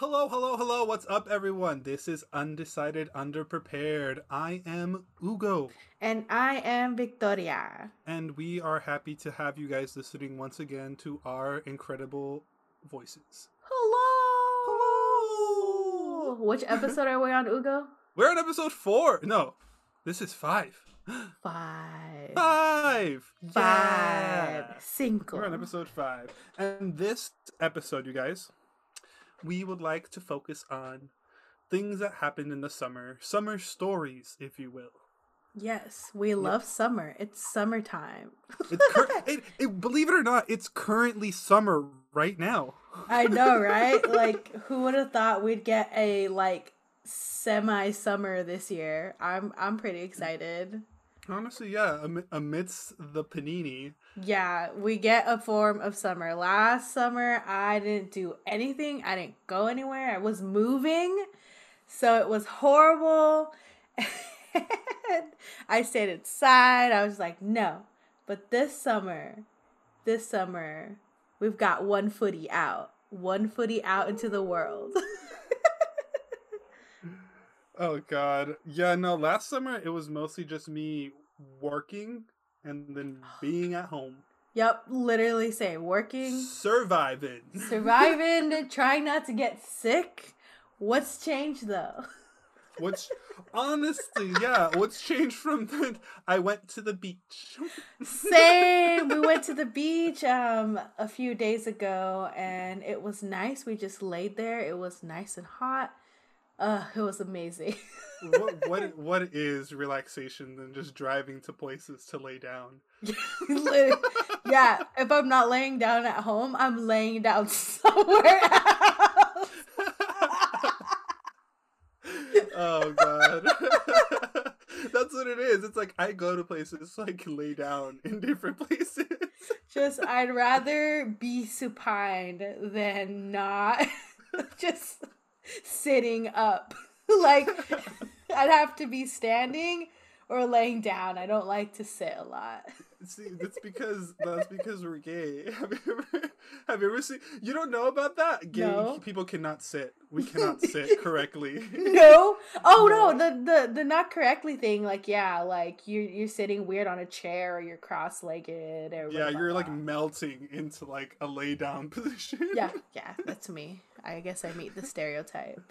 Hello, hello, hello. What's up, everyone? This is Undecided Underprepared. I am Ugo, And I am Victoria. and we are happy to have you guys listening once again to our incredible voices. Hello. Hello. Which episode are we on, Ugo? We're on episode four. No, this is five. Five. Five. Five. Yeah. Cinco. We're on episode five. And this episode, you guys, we would like to focus on things that happened in the summer, summer stories, if you will. Yes, we love summer. It's summertime. It's cur- it, it, believe it or not, it's currently summer right now. I know, right? like, who would have thought we'd get a like semi-summer this year? I'm I'm pretty mm. excited. Honestly, yeah. Am- amidst the panini, Yeah, we get a form of summer. Last summer, I didn't do anything. I didn't go anywhere. I was moving. So it was horrible. I stayed inside. I was like, no. But this summer, this summer, we've got one footy out. One footy out into the world. oh god, yeah. No, last summer it was mostly just me working and then being at home, yep, literally say working, surviving. surviving, trying not to get sick. What's changed though? What's honestly, yeah. What's changed from the? I went to the beach. Same. We went to the beach um a few days ago and it was nice. We just laid there. It was nice and hot. Uh, it was amazing. what what what is relaxation than just driving to places to lay down? Yeah, if I'm not laying down at home, I'm laying down somewhere else. oh god. That's what it is. It's like I go to places so I can lay down in different places. Just I'd rather be supine than not just sitting up. like I'd have to be standing or laying down. I don't like to sit a lot. See, that's because that's because we're gay. Have you ever have you ever seen you don't know about that? Gay No. people cannot sit. We cannot sit correctly. No. Oh no, No. the the the not correctly thing. Like yeah, like you you're sitting weird on a chair or you're cross legged or Yeah, you're like blah. melting into like a lay down position. yeah yeah that's me. I guess I meet the stereotype.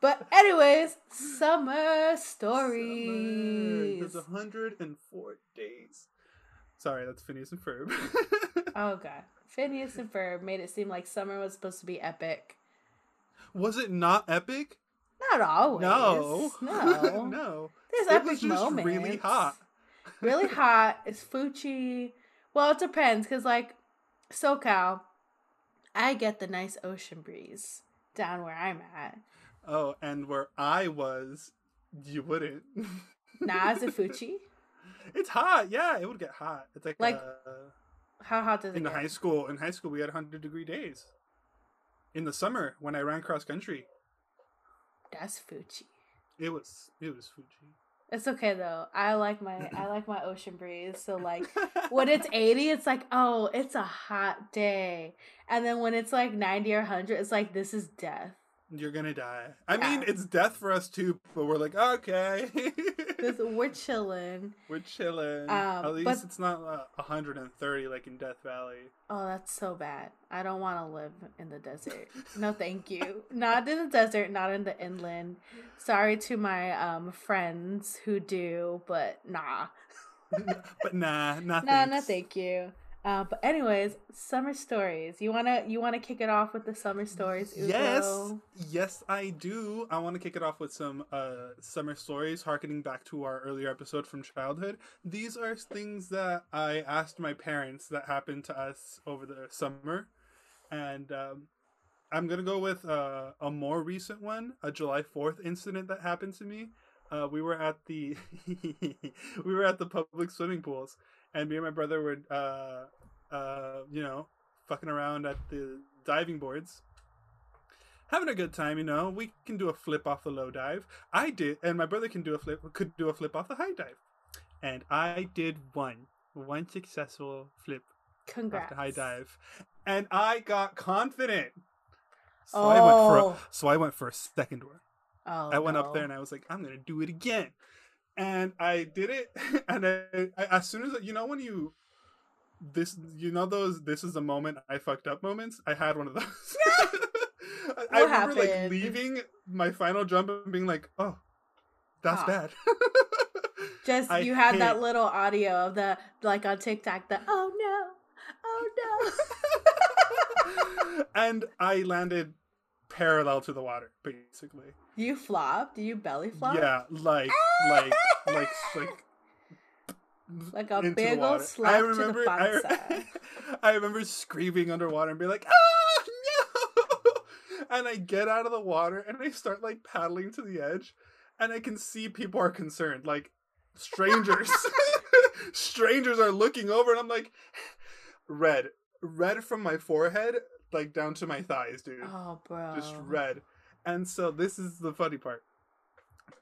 But anyways, summer stories. There's 104 days. Sorry, that's Phineas and Ferb. Oh god, Phineas and Ferb made it seem like summer was supposed to be epic. was it not epic? Not always. No. no. no. There's It epic was just moments. really hot. really hot. It's Fuchi. Well, it depends because like SoCal, I get the nice ocean breeze down where I'm at. Oh, and where I was, you wouldn't. Now is it Fuchi? it's hot. Yeah, it would get hot. It's like, Like, uh, How hot does it in high school. In high school, we had 100 degree days. In the summer, when I ran cross country, That's Fuchi. it was it was Fuji. It's okay though. I like my I like my ocean breeze. So like when it's 80, it's like, oh, it's a hot day. And then when it's like 90 or 100, it's like this is death. You're gonna die. I Yeah. mean, it's death for us too, but we're like, okay, we're chilling. we're chilling. Um, At least but- it's not uh, 130 like in Death Valley. Oh, that's so bad. I don't want to live in the desert. No, thank you. Not in the desert, not in the inland. Sorry to my um friends who do, but nah. but nah, nah, Nah, no thanks. thank you. Uh, but anyways, summer stories. You wanna you wanna kick it off with the summer stories? Ugo? Yes, yes, I do. I want to kick it off with some uh, summer stories, harkening back to our earlier episode from childhood. These are things that I asked my parents that happened to us over the summer, and um, I'm gonna go with uh, a more recent one, a July Fourth incident that happened to me. Uh, we were at the we were at the public swimming pools, and me and my brother were, uh, uh, you know, fucking around at the diving boards having a good time, you know. We can do a flip off the low dive. I did, and my brother can do a flip, could do a flip off the high dive, and I did one, one successful flip off Congrats. the high dive, and I got confident. So I went for Oh. a, so I went for a second one. Oh, I went up there and I was like, I'm gonna do it again, and I did it. And I, I as soon as you know when you this you know those this is the moment I fucked up moments. I had one of those. I, I remember like leaving my final jump and being like, oh, that's Ah. bad. Just I you had that little audio of the like on TikTok. The oh no, oh no. and I landed parallel to the water, basically. you flopped. You belly flopped. Yeah, like like like like Like a big ol' water. slap I to the remember, panza. I, I remember screaming underwater and being like, "Ah, no!" And I get out of the water and I start like paddling to the edge, and I can see people are concerned, like strangers. strangers are looking over, and I'm like, red, red from my forehead, like down to my thighs, dude Oh, bro. just red. And so this is the funny part.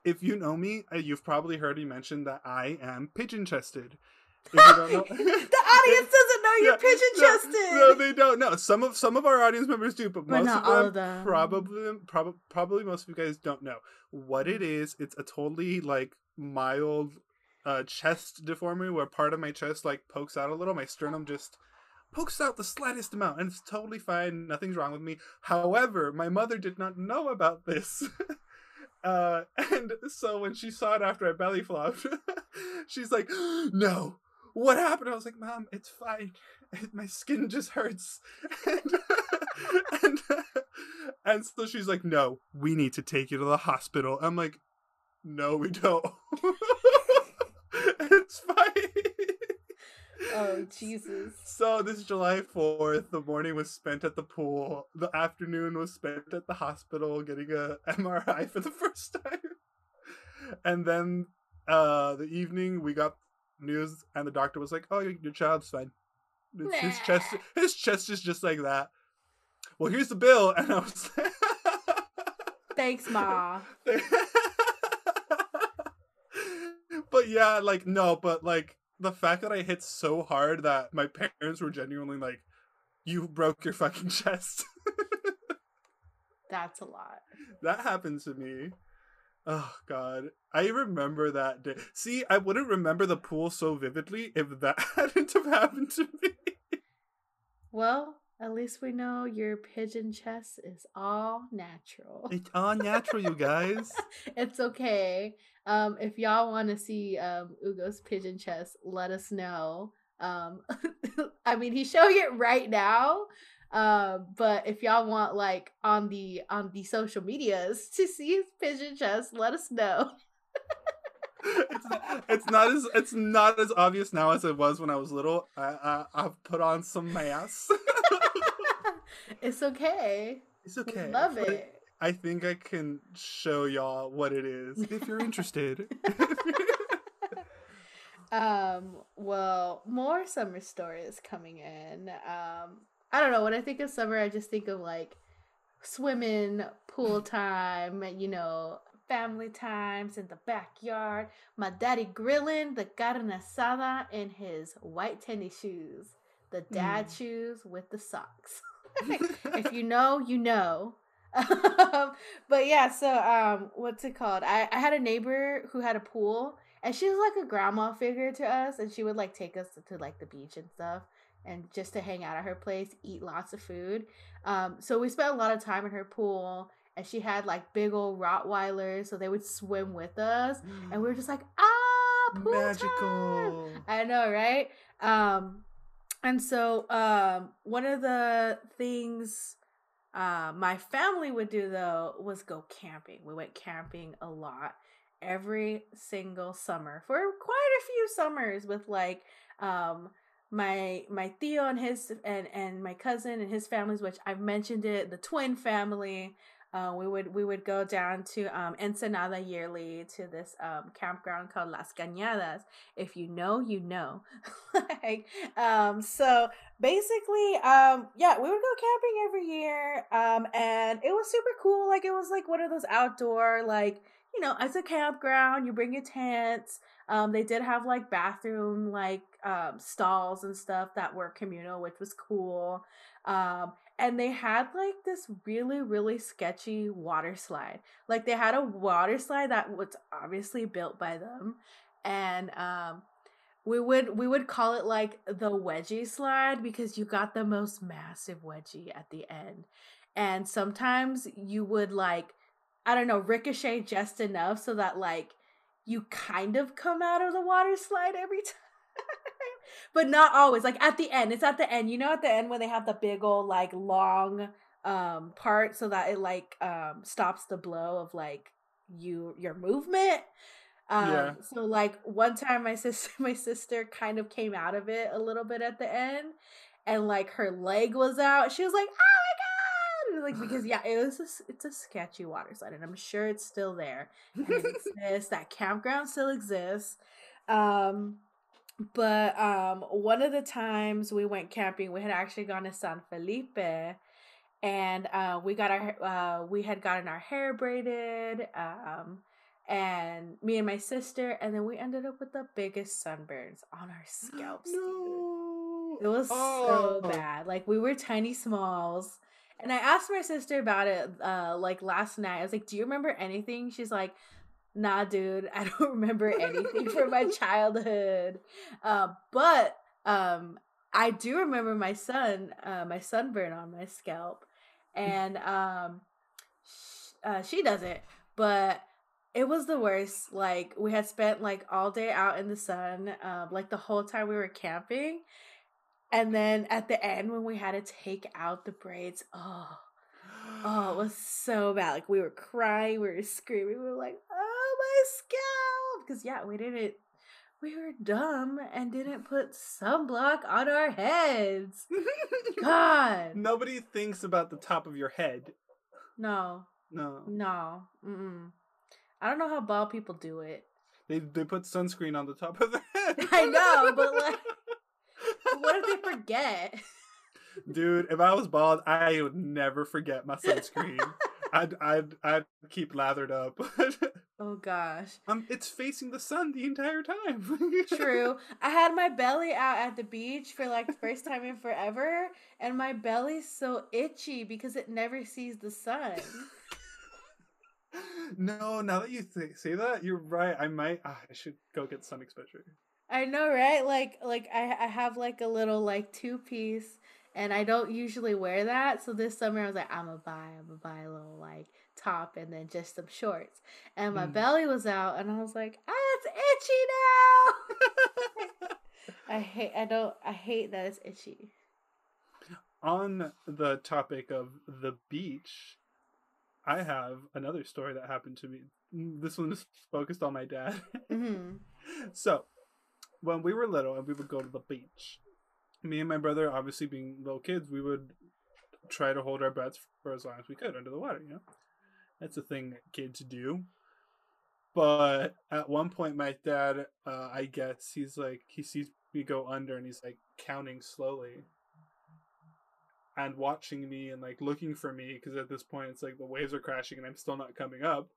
If you know me, uh, you've probably heard me mention that I am pigeon chested. If you don't know, the audience doesn't know you're Yeah, pigeon no, chested. No, they don't know. Some of some of our audience members do, but, But most of them, of them. probably prob- probably most of you guys don't know what it is. It's a totally like mild uh, chest deformity where part of my chest like pokes out a little. My sternum just pokes out the slightest amount, and it's totally fine. Nothing's wrong with me. However, my mother did not know about this. Uh, and so when she saw it after I belly flopped, she's like, "No, what happened?" I was like, "Mom, it's fine. My skin just hurts." And and, and so she's like, "No, we need to take you to the hospital." I'm like, "No, we don't. it's fine." Oh Jesus. So this July 4th, the morning was spent at the pool. The afternoon was spent at the hospital getting a MRI for the first time. And then uh the evening we got news and the doctor was like, "Oh, your, your child's fine. It's his chest his chest is just like that." Well, here's the bill and I was like Thanks, Ma. but yeah, like no, but like the fact that I hit so hard that my parents were genuinely like, "You broke your fucking chest." That's a lot. that happened to me. Oh god, I remember that day. See, I wouldn't remember the pool so vividly if that hadn't have happened to me. Well, at least we know your pigeon chest is all natural. It's all natural, you guys. it's okay. Um, if y'all want to see um Ugo's pigeon chest, let us know. Um, I mean, he's showing it right now. Um, but if y'all want like on the on the social medias to see his pigeon chest, let us know. it's, it's not as it's not as obvious now as it was when I was little. I, I I've put on some mass. It's okay. it's okay. We love but it. I think I can show y'all what it is if you're interested. Um, well, more summer stories coming in. Um, I don't know. When I think of summer, I just think of like swimming, pool time, you know, family times in the backyard. My daddy grilling the carne asada in his white tennis shoes, the dad Mm. shoes with the socks. if you know, you know. um, but yeah, so um, what's it called? I, I had a neighbor who had a pool, and she was like a grandma figure to us, and she would like take us to like the beach and stuff, and just to hang out at her place, eat lots of food. Um, so we spent a lot of time in her pool, and she had like big old Rottweilers, so they would swim with us, and we were just like, ah, pool time!" magical. I know, right? Um, and so um, one of the things uh, my family would do though was go camping. We went camping a lot every single summer for quite a few summers with like um my my tío and his and and my cousin and his families, which I've mentioned it, the twin family. Uh, we would we would go down to um, Ensenada yearly to this um, campground called Las Cañadas. If you know, you know. like, um, so basically, um, yeah, we would go camping every year, um, and it was super cool. Like it was like one of those outdoor, like you know, it's a campground. You bring your tents. Um, they did have like bathroom like stalls and stuff that were communal, which was cool. Um, and they had like this really really sketchy water slide. Like they had a water slide that was obviously built by them and um we would we would call it like the wedgie slide because you got the most massive wedgie at the end. And sometimes you would like i don't know ricochet just enough so that like you kind of come out of the water slide every time but not always. Like at the end, it's at the end. You know, at the end when they have the big old like long um part so that it like um stops the blow of like you your movement. Um, yeah. So like one time, my sister my sister kind of came out of it a little bit at the end, and like her leg was out. She was like, "Oh my god!" Like because yeah, it was a, it's a sketchy water slide, and I'm sure it's still there. And it exists. that campground still exists. Um, but um, one of the times we went camping, we had actually gone to San Felipe, and uh, we got our uh, we had gotten our hair braided, um, and me and my sister, and then we ended up with the biggest sunburns on our scalps. No. It was oh. so bad. Like we were tiny smalls. And I asked my sister about it uh like last night. I was like, "Do you remember anything?" She's like, nah, dude, I don't remember anything from my childhood. Uh, but um, I do remember my son, uh, my sunburn on my scalp, and um, sh- uh, she doesn't. But it was the worst. Like we had spent like all day out in the sun, um, like the whole time we were camping, and then at the end when we had to take out the braids, oh. Oh, it was so bad. Like we were crying, we were screaming, we were like, oh scalp because yeah we didn't we were dumb and didn't put sunblock on our heads. God. Nobody thinks about the top of your head. No. No. No. Mm-mm. i don't know how bald people do it. They, they put sunscreen on the top of their head. I know but like what if they forget? Dude if i was bald i would never forget my sunscreen I'd, I'd I'd keep lathered up. oh gosh. Um, it's facing the sun the entire time. True. I had my belly out at the beach for like the first time in forever, and my belly's so itchy because it never sees the sun. no, now that you th- say that, you're right. I might. Ah, I should go get sun exposure. I know, right? Like, like I, I have like a little like two piece and I don't usually wear that. So this summer I was like, I'm gonna buy, I'm gonna buy a little like top and then just some shorts. And my mm. belly was out, and I was like, ah, it's itchy now. I hate, I don't, I hate that it's itchy. On the topic of the beach, I have another story that happened to me. This one is focused on my dad. Mm-hmm. so, when we were little and we would go to the beach, me and my brother, obviously being little kids, we would try to hold our breaths for as long as we could under the water. You know, that's a thing that kids do. But at one point, my dad, uh, I guess, he's like, he sees me go under, and he's like counting slowly and watching me and like looking for me because at this point it's like the waves are crashing and I'm still not coming up.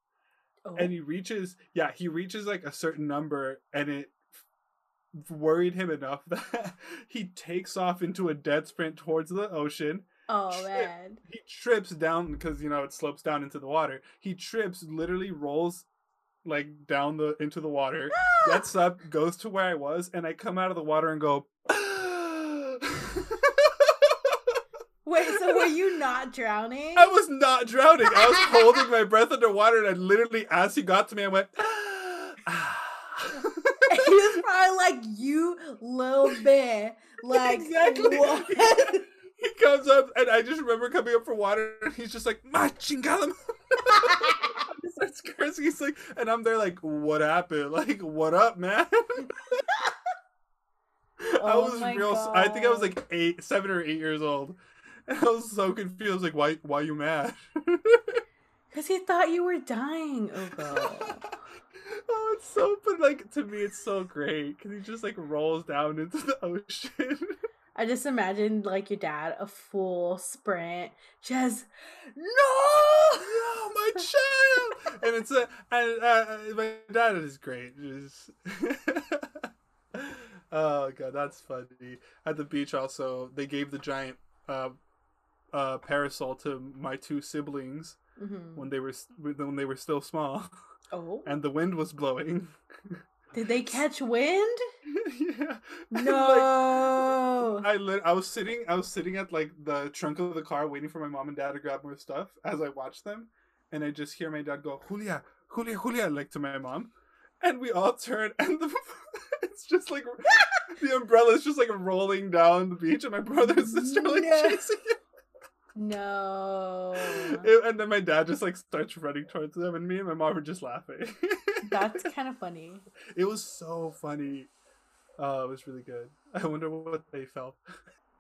Oh. And he reaches, yeah, he reaches like a certain number and it worried him enough that he takes off into a dead sprint towards the ocean. Oh tri- man. He trips down because you know it slopes down into the water. He trips, literally rolls like down the into the water, gets up, goes to where I was, and I come out of the water and go Wait, so were you not drowning? I was not drowning. I was holding my breath underwater and I literally as he got to me I went he was probably like, "You little bit." Like exactly. what? he comes up, and I just remember coming up for water, and he's just like, "My chingalam." he starts cursing. He's like, and I'm there like, "What happened? Like, what up, man?" Oh I was real. God. I think I was like eight, seven or eight years old. And I was so confused. Like, why? Why you mad? Because he thought you were dying, Ugo oh, it's so, but like to me, it's so great because he just like rolls down into the ocean. I just imagine like your dad a full sprint, just no, no, my child, and it's a and uh, my dad is great. Just oh god, that's funny. At the beach, also they gave the giant uh, uh parasol to my two siblings Mhm. when they were when they were still small, Oh. and the wind was blowing. Did they catch wind? yeah. And, like, No. I lit- I was sitting I was sitting at like the trunk of the car waiting for my mom and dad to grab more stuff as I watched them, and I just hear my dad go Julia, Julia, Julia, like to my mom, and we all turn and the it's just like the umbrella is just like rolling down the beach, and my brother and sister are like No. chasing it. No. It- and then my dad just like starts running towards them, and me and my mom are just laughing. That's kind of funny. it was so funny. Uh, it was really good. I wonder what they felt.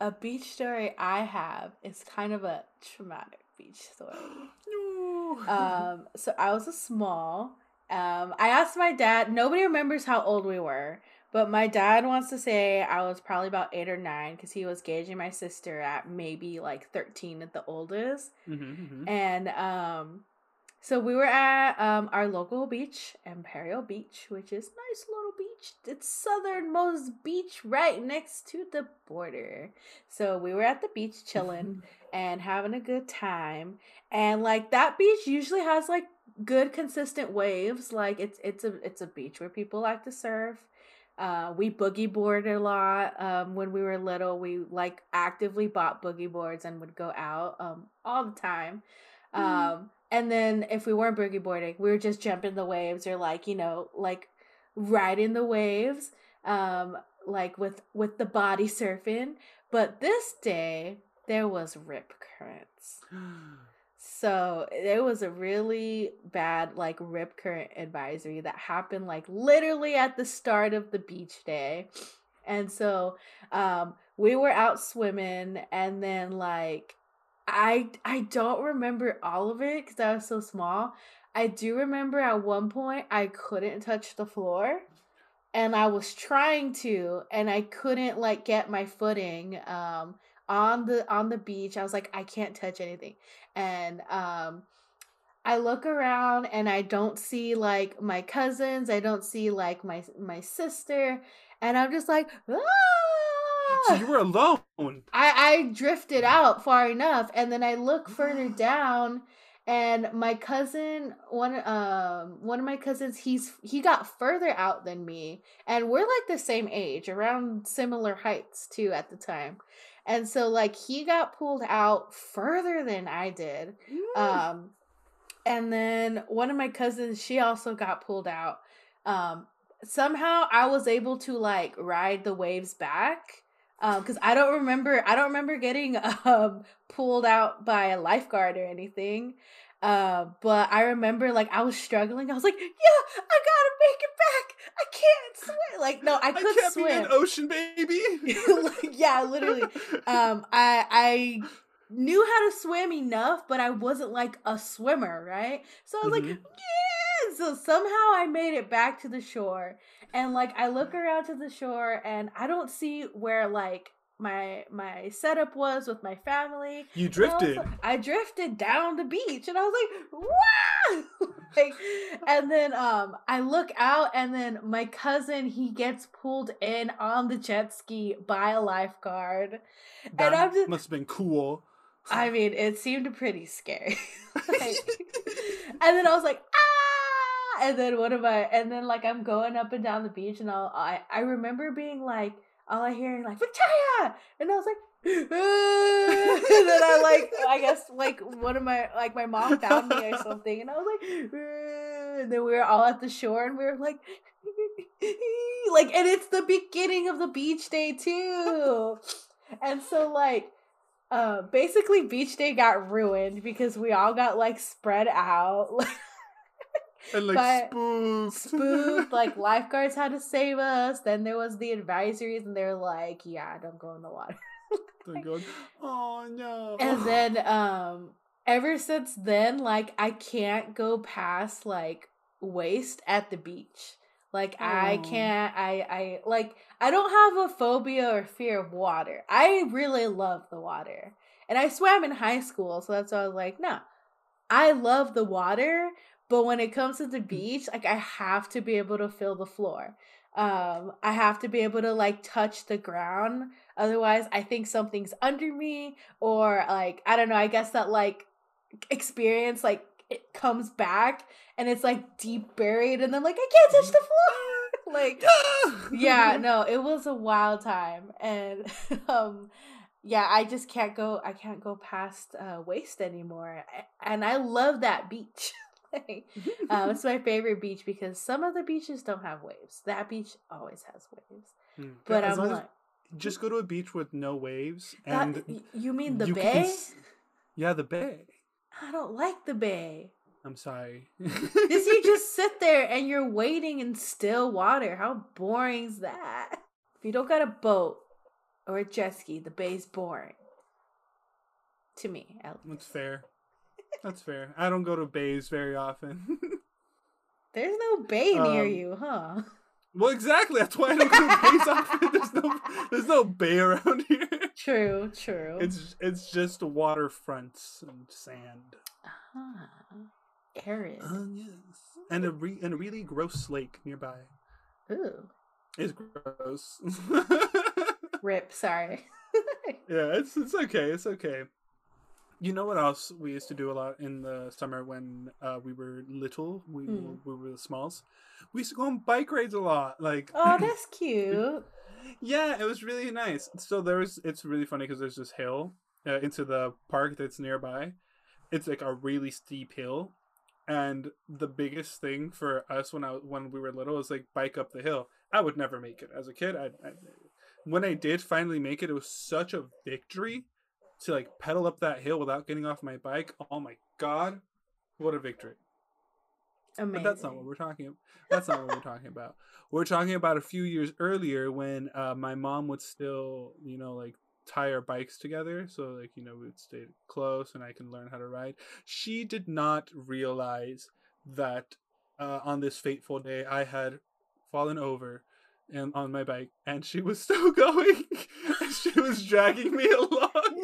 A beach story I have is kind of a traumatic beach story. No. Um, so I was a small. Um, I asked my dad. Nobody remembers how old we were, but my dad wants to say I was probably about eight or nine because he was gauging my sister at maybe like thirteen at the oldest. Mhm, mhm. And um, so we were at um our local beach, Imperial Beach, which is nice little beach. It's southernmost beach right next to the border. So we were at the beach chilling and having a good time. And like that beach usually has like good consistent waves. Like it's it's a it's a beach where people like to surf. Uh, we boogie board a lot. Um, when we were little, we like actively bought boogie boards and would go out um all the time. Mhm. Um, and then if we weren't boogie boarding, we were just jumping the waves or like you know like riding the waves. Um, like with with the body surfing. But this day there was rip currents. So it was a really bad like rip current advisory that happened like literally at the start of the beach day. And so um we were out swimming and then like I I don't remember all of it cuz I was so small. I do remember at one point I couldn't touch the floor and I was trying to and I couldn't like get my footing um on the on the beach. I was like I can't touch anything. And um I look around and I don't see like my cousins, I don't see like my my sister and I'm just like ah! so you were alone. I I drifted out far enough, and then I look further down, and my cousin, one um one of my cousins, he's he got further out than me, and we're like the same age, around similar heights too at the time, and so like he got pulled out further than I did, um, and then one of my cousins, she also got pulled out. Um, somehow I was able to like ride the waves back because I don't remember I don't remember getting um pulled out by a lifeguard or anything. Uh, but I remember like I was struggling. I was like, "Yeah, I gotta make it back. I can't swim." Like, no, I I could can't be swim. an ocean baby. Like, yeah, literally. Um, I I knew how to swim enough, but I wasn't like a swimmer, right? So I was like, Mhm. yeah. So somehow I made it back to the shore, and like I look around to the shore, and I don't see where like my my setup was with my family. you And I drifted. like- I drifted down the beach, and I was like, "Wow!" like, and then um, I look out, and then my cousin he gets pulled in on the jet ski by a lifeguard. That I'm just- must have been cool. I mean, it seemed pretty scary. like, and then I was like, ah! And then what am I? And then like I'm going up and down the beach, and I'll, I I remember being like, all I hearing like Victoria, and I was like. And then I like I guess like one of my like my mom found me or something and I was like and then we were all at the shore and we were like like and it's the beginning of the beach day too and so like uh basically beach day got ruined because we all got like spread out And like spooked. spooked like lifeguards had to save us. Then there was the advisories and they're like yeah don't go in the water. They're going, oh no. and then um ever since then like i can't go past like waist at the beach. Like i can't i i like i don't have a phobia or fear of water. I really love the water. And i swam in high school so that's why i was like no i love the water but when it comes to the beach like i have to be able to feel the floor um i have to be able to like touch the ground Otherwise, I think something's under me, or like I don't know. I guess that like experience like it comes back and it's like deep buried, and then like I can't touch the floor. like yeah, no, it was a wild time, and um yeah, I just can't go. I can't go past uh, waist anymore, and I love that beach. like, um, it's my favorite beach because some of the beaches don't have waves. That beach always has waves. Mm. But As I'm long as- like, just go to a beach with no waves and y- you mean the you bay? s- yeah, the bay. I don't like the bay. I'm sorry. Because you just sit there and you're waiting in still water. How boring's that? If you don't got a boat or a jet ski, the bay's boring. To me, at least. That's fair. That's fair. I don't go to bays very often. There's no bay near Um, you, huh? well, exactly. That's why I don't go to bays often. There's no, there's no bay around here. True, true. It's it's just waterfronts and sand. Ah, arid. Oh yes, and a re- and a really gross lake nearby. Ooh. It's gross. Rip, sorry. yeah, it's it's okay. It's okay. You know what else we used to do a lot in the summer when uh, we were little? We Hmm. we were the smalls. We used to go on bike rides a lot. Like oh, that's cute. yeah, it was really nice. So there's it's really funny because there's this hill uh, into the park that's nearby. It's like a really steep hill, and the biggest thing for us when I when we were little was like bike up the hill. I would never make it as a kid. I, I when I did finally make it, it was such a victory to like pedal up that hill without getting off my bike. Oh my god, what a victory! Amazing. But that's not what we're talking about. That's not what we're talking about. We're talking about a few years earlier when uh, my mom would still, you know, like tie our bikes together. So, like, you know, we would stay close and I can learn how to ride. She did not realize that uh, on this fateful day I had fallen over and on my bike and she was still going she was dragging me along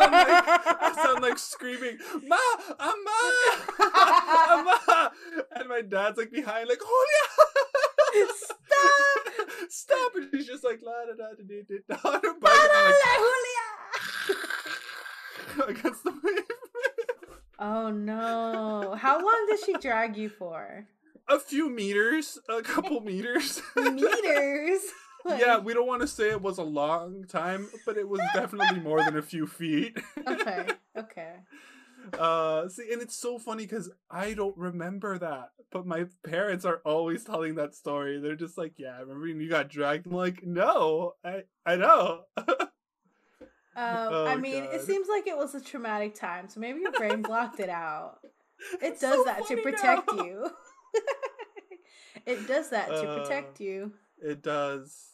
I'm like, I'm like screaming, Ma, Amma, Amma, and my dad's like behind, like, Julia, Stop! stop, and she's just like, la da da da da da on her bike, and I'm like, against the wave. oh no. How long did she drag you for? A few meters, a couple meters. Meters. yeah, we don't want to say it was a long time, but it was definitely more than a few feet. Okay. Okay. Uh, see, and it's so funny because I don't remember that, but my parents are always telling that story. They're just like, "Yeah, I remember when you got dragged." I'm like, "No, I I know." Um, Oh, I mean, it seems like it was a traumatic time, so maybe your brain blocked it out. It does so that to protect now. you. it does that to Uh, protect you. It does.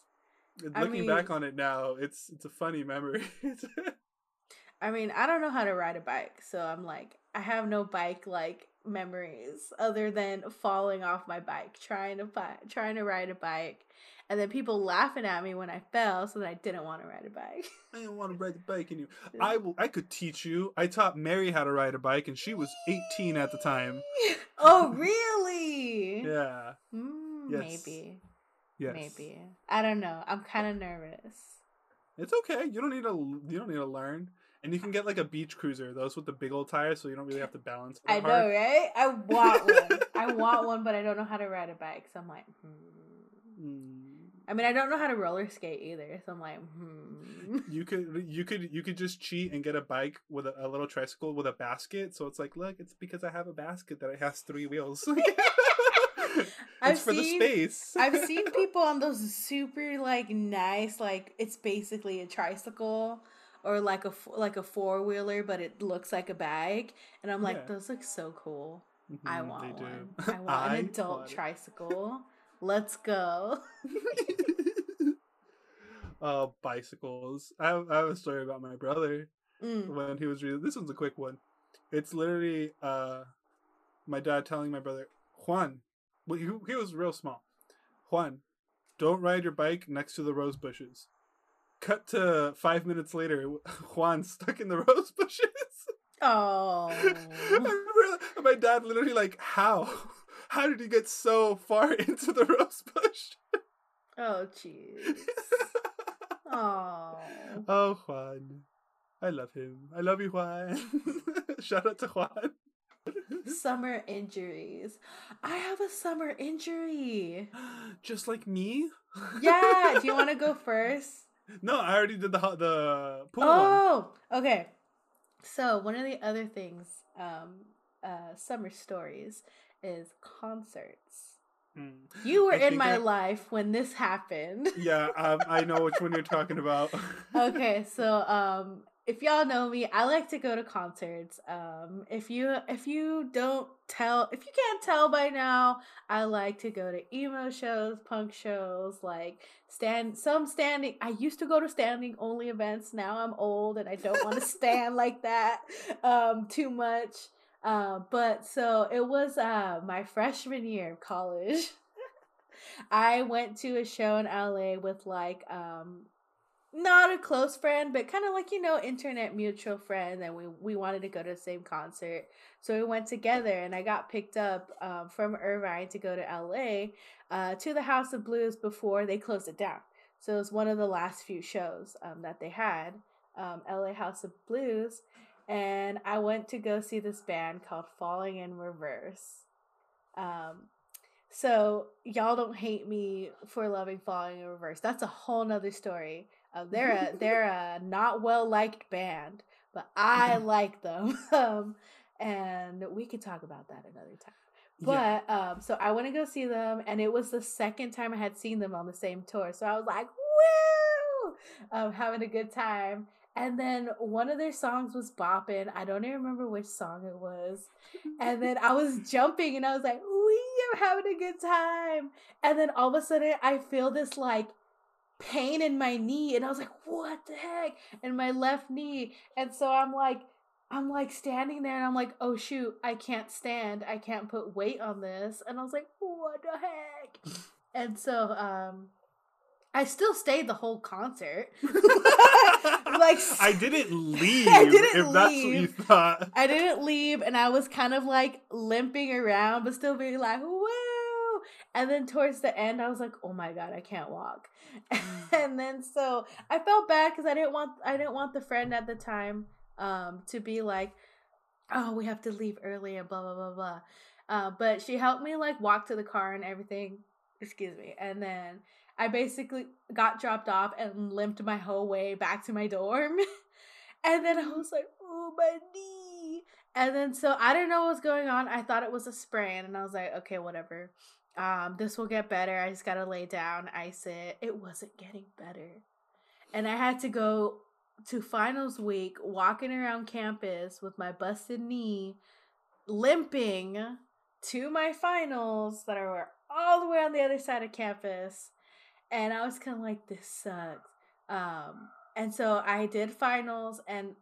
I Looking back on it now, it's it's a funny memory. I mean, I don't know how to ride a bike, so I'm like, I have no bike like memories other than falling off my bike trying to fi- trying to ride a bike, and then people laughing at me when I fell, so that I didn't want to ride a bike. I didn't want to ride the bike you. I will. I could teach you. I taught Mary how to ride a bike, and she was 18 at the time. oh, really? Yeah. Mm, Yes. Maybe. Yes. Maybe. I don't know. I'm kind of nervous. It's okay. You don't need to. You don't need to learn. And you can get like a beach cruiser, those with the big old tires, so you don't really have to balance. I that know, hard. right? I want one. I want one, but I don't know how to ride a bike. So I'm like, hmm. Mm. I mean, I don't know how to roller skate either. So I'm like, hmm. You could you could you could just cheat and get a bike with a, a little tricycle with a basket. So it's like, look, it's because I have a basket that it has three wheels. it's I've for the seen- space. I've seen people on those super like nice, like it's basically a tricycle or like a like a four wheeler, but it looks like a bag, and I'm like, Yeah. those look so cool. I Mhm, they want one. I want an adult want tricycle. Let's go. uh, bicycles. I have, I have a story about my brother Mm. when he was reading. This one's a quick one. It's literally uh, my dad telling my brother Juan. Well, he, he was real small. Juan, don't ride your bike next to the rose bushes. Cut to five minutes later, Juan stuck in the rose bushes. Oh. Remember my dad literally like, how? How did he get so far into the rose bush? Oh, jeez. Oh. Oh, Juan. I love him. I love you, Juan. Shout out to Juan. Summer injuries. I have a summer injury. Just like me? Yeah. Do you want to go first? No, I already did the the pool one. Oh, okay. So one of the other things, um, uh, summer stories is concerts. Mm. You were I in my I- life when this happened. Yeah, um, I know which one you're talking about. okay, so um if y'all know me, I like to go to concerts. Um if you if you don't tell if you can't tell by now, I like to go to emo shows, punk shows, like stand some standing I used to go to standing only events. Now I'm old and I don't want to stand like that um too much. Uh, but so it was uh my freshman year of college. I went to a show in LA with like um not a close friend, but kind of like you know, internet mutual friend, and we we wanted to go to the same concert, so we went together, and I got picked up um, from Irvine to go to LA uh, to the House of Blues before they closed it down. So it was one of the last few shows um, that they had, um, LA House of Blues, and I went to go see this band called Falling in Reverse. Um, so y'all don't hate me for loving Falling in Reverse. That's a whole nother story. Uh, they're a they're a not well liked band, but I like them. um, and we could talk about that another time. Yeah. But um, so I went to go see them, and it was the second time I had seen them on the same tour. So I was like, "Woo!" Um, having a good time. And then one of their songs was bopping. I don't even remember which song it was. And then I was jumping, and I was like, "We are having a good time." And then all of a sudden, I feel this like pain in my knee, and I was like, "What the heck?" In my left knee, and so I'm like. I'm like standing there and I'm like, oh shoot, I can't stand. I can't put weight on this. And I was like, what the heck? And so um I still stayed the whole concert. like I didn't leave. I didn't if that's what you leave. thought. I didn't leave and I was kind of like limping around but still being like, woo. And then towards the end I was like, oh my god, I can't walk. and then so I felt bad because I didn't want I didn't want the friend at the time um to be like, oh, we have to leave early and blah blah blah blah. Uh, but she helped me like walk to the car and everything. Excuse me. And then I basically got dropped off and limped my whole way back to my dorm. and then I was like, oh my knee. And then so I didn't know what was going on. I thought it was a sprain, and I was like, okay, whatever. Um, this will get better. I just gotta lay down, ice it. It wasn't getting better. And I had to go to finals week walking around campus with my busted knee, limping to my finals that are all the way on the other side of campus. And I was kind of like, this sucks. Um, and so I did finals, and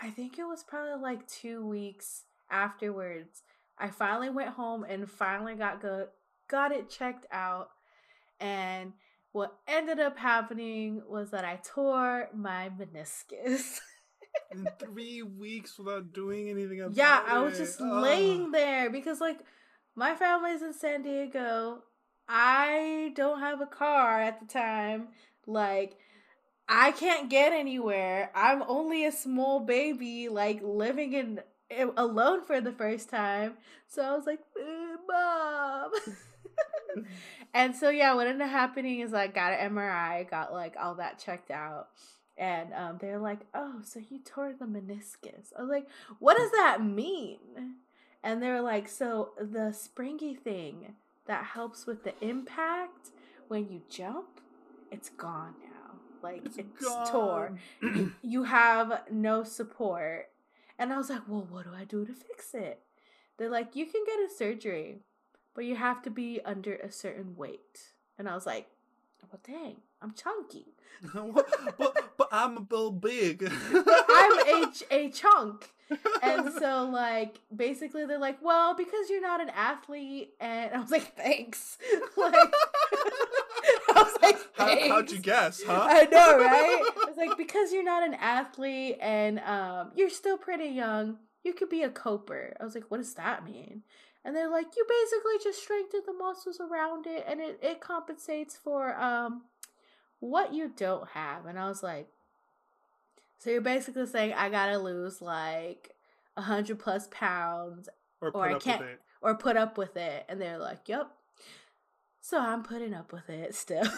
I think it was probably like two weeks afterwards. I finally went home and finally got go got it checked out. And what ended up happening was that I tore my meniscus. In three weeks without doing anything about yeah, I was just laying there because like my family's in San Diego. I don't have a car at the time. Like I can't get anywhere. I'm only a small baby like living in eh, alone for the first time. So I was like, "Eh, "Mom." and so yeah, what ended up happening is I got an MRI, got like all that checked out. And um, they're like, oh, so you tore the meniscus. I was like, what does that mean? And they're like, so the springy thing that helps with the impact when you jump, it's gone now. Like it's, tore. gone. You have no support. And I was like, well, what do I do to fix it? They're like, you can get a surgery, but you have to be under a certain weight. And I was like, well, dang, I'm chunky. but, but I'm a little big. I'm a, a chunk. And so, like, basically, they're like, well, because you're not an athlete. And I was like, thanks. like, I was like, How, thanks. how'd you guess, huh? I know, right? It's like because you're not an athlete and um, you're still pretty young, you could be a coper. I was like, what does that mean? And they're like, you basically just strengthen the muscles around it, and it, it compensates for um, what you don't have. And I was like, so you're basically saying I gotta lose like a hundred plus pounds Or put Or I up can't- with it. or put up with it. And they're like, Yep. So I'm putting up with it still.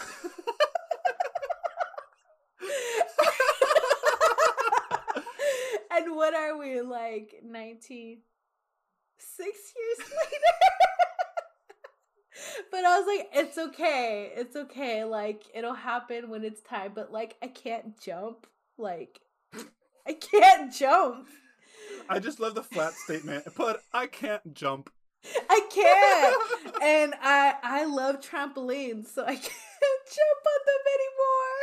and what are we like 19 six years later. But i was like it's okay it's okay like it'll happen when it's time but like i can't jump like i can't jump. I just love the flat statement, but I can't jump. i can't. And i i love trampolines so i can't jump on them anymore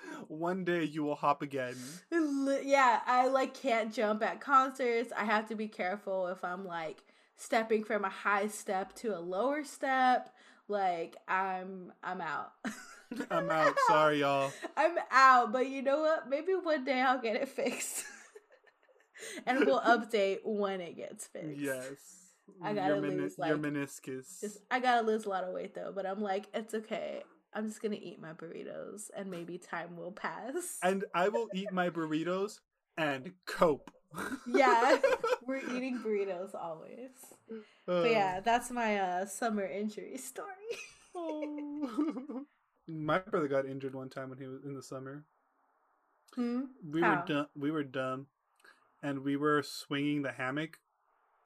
One day you will hop again. Yeah, I like can't jump at concerts. I have to be careful if I'm like stepping from a high step to a lower step. Like I'm I'm out. I'm out. Sorry, y'all. I'm out, but you know what? Maybe one day I'll get it fixed. and we'll update when it gets fixed. Yes. I gotta your, lose, your like, meniscus. Just I gotta lose a lot of weight though, but I'm like, it's okay. I'm just gonna eat my burritos and maybe time will pass. And I will eat my burritos and cope. yeah, we're eating burritos always. Uh, But yeah, that's my uh summer injury story. oh. my brother got injured one time when he was in the summer. Hmm? We How? were dumb. We were dumb, and we were swinging the hammock,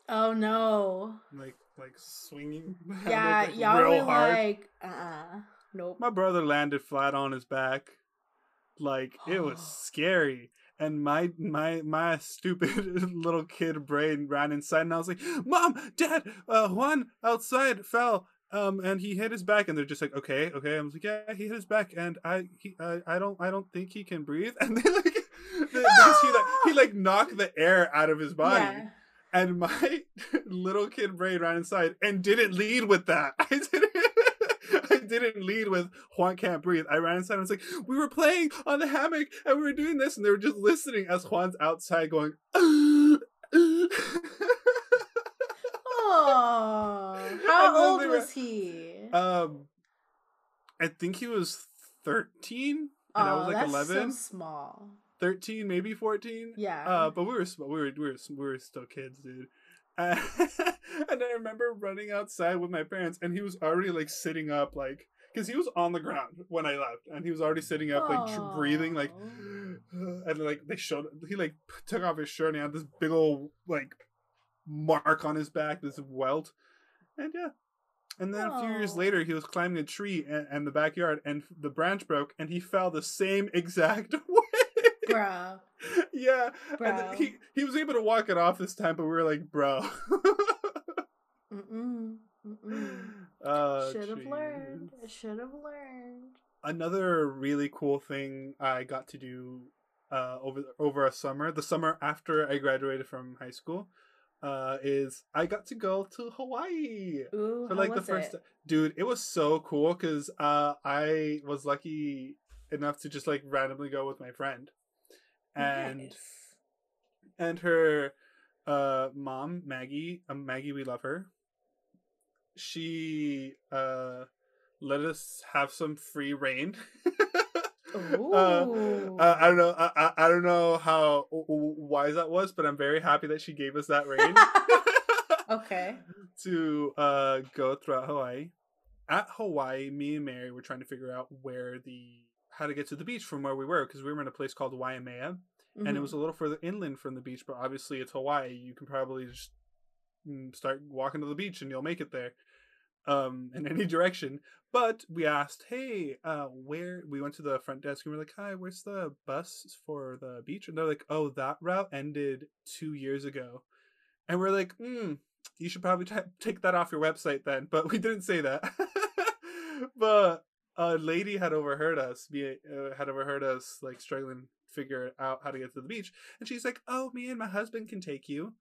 Oh no. like like swinging. The Yeah, hammock, like, y'all were hard. like, uh uh Nope. My brother landed flat on his back. Like it was scary. And my my my stupid little kid brain ran inside and I was like, Mom, Dad, uh Juan outside fell. Um and he hit his back and they're just like, Okay, okay. I was like, Yeah, he hit his back and I he I, I don't I don't think he can breathe. And they like he like he like knocked the air out of his body. Yeah. And my little kid brain ran inside and didn't lead with that. I didn't. Didn't lead with Juan can't breathe. I ran inside and was like, we were playing on the hammock and we were doing this, and they were just listening as Juan's outside going. Oh, how old were- was he? um, I think he was thirteen, and I was Oh, like that's eleven. So small. 13 maybe 14 Yeah. uh but we were we were we were, we were still kids dude Uh, and i remember running outside with my parents and he was already like sitting up like because he was on the ground when i left and he was already sitting up like tr- breathing like and like they showed he like took off his shirt and he had this big old like mark on his back this welt. And yeah. And then a few years later he was climbing a tree in, in the backyard and the branch broke and he fell the same exact way Bruh. yeah and he he was able to walk it off this time but we were like bro Mm-mm. Mm-mm. uh, Should have learned. Should have learned. another really cool thing i got to do uh over over a summer the summer after i graduated from high school uh is i got to go to hawaii Ooh, for like the first it? dude it was so cool because uh i was lucky enough to just like randomly go with my friend and Nice. and her uh mom maggie um, maggie we love her she uh let us have some free reign Ooh. uh, uh, i don't know I, I, I don't know how wise that was but i'm very happy that she gave us that reign okay. to uh go throughout hawaii at hawaii me and mary were trying to figure out where the how to get to the beach from where we were because we were in a place called waimea and it was a little further inland from the beach but obviously it's hawaii. You can probably just mm, start walking to the beach and you'll make it there um in any direction. But we asked hey uh where we went to the front desk and we are like hi where's the bus for the beach? And they're like oh that route ended two years ago. And we're like hmm you should probably t- take that off your website then. But we didn't say that. But a lady had overheard us be uh, had overheard us like struggling to figure out how to get to the beach and she's like oh me and my husband can take you.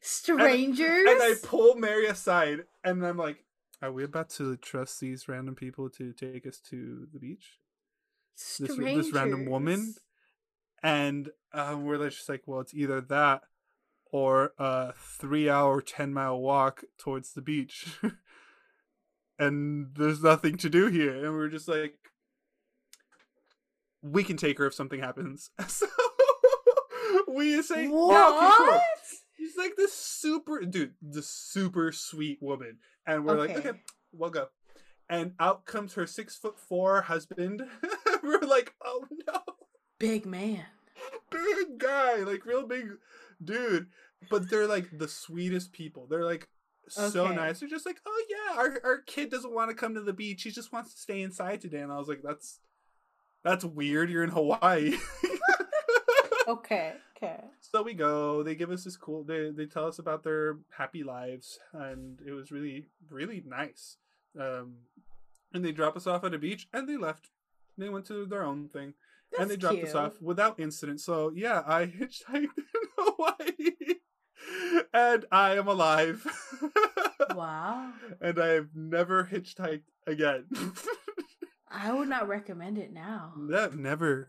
Strangers. and i pull mary aside and i'm like are we about to trust these random people to take us to the beach? This, this random woman? And um, we're just like well it's either that or a three hour 10 mile walk towards the beach and there's nothing to do here. And we're just like, we can take her if something happens. So we say, what? yeah, okay, cool. She's like this super dude, the super sweet woman, and we're like, Okay. okay, we'll go. And out comes her six foot four husband. we're like, oh no, Big man. big guy, like real big dude. But they're like the sweetest people. They're like so Okay. nice. They're just like, oh yeah, our our kid doesn't want to come to the beach. He just wants to stay inside today. And I was like, that's that's weird. You're in Hawaii. Okay. Okay. so we go. They give us this cool. They they tell us about their happy lives, and it was really really nice. Um, and they drop us off at a beach, and they left. They went to their own thing, and they That's dropped us off without incident. So yeah, I hitchhiked in Hawaii, and I am alive. Wow. and I have never hitchhiked again. I would not recommend it now. never,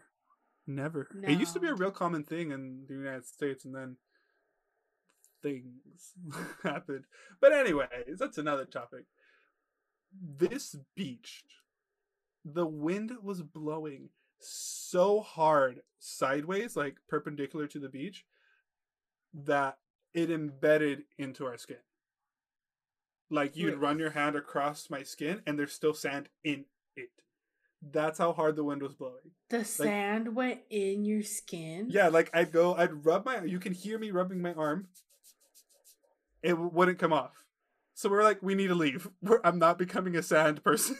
never. It used to be a real common thing in the United States, and then things happened. But anyways, that's another topic. This beach, the wind was blowing so hard sideways, like perpendicular to the beach, that it embedded into our skin. Like you'd run your hand across my skin, and there's still sand in it. That's how hard the wind was blowing. The sand went in your skin. Yeah, like I'd go, I'd rub my. You can hear me rubbing my arm. It w- wouldn't come off. So we're like, we need to leave. We're, I'm not becoming a sand person.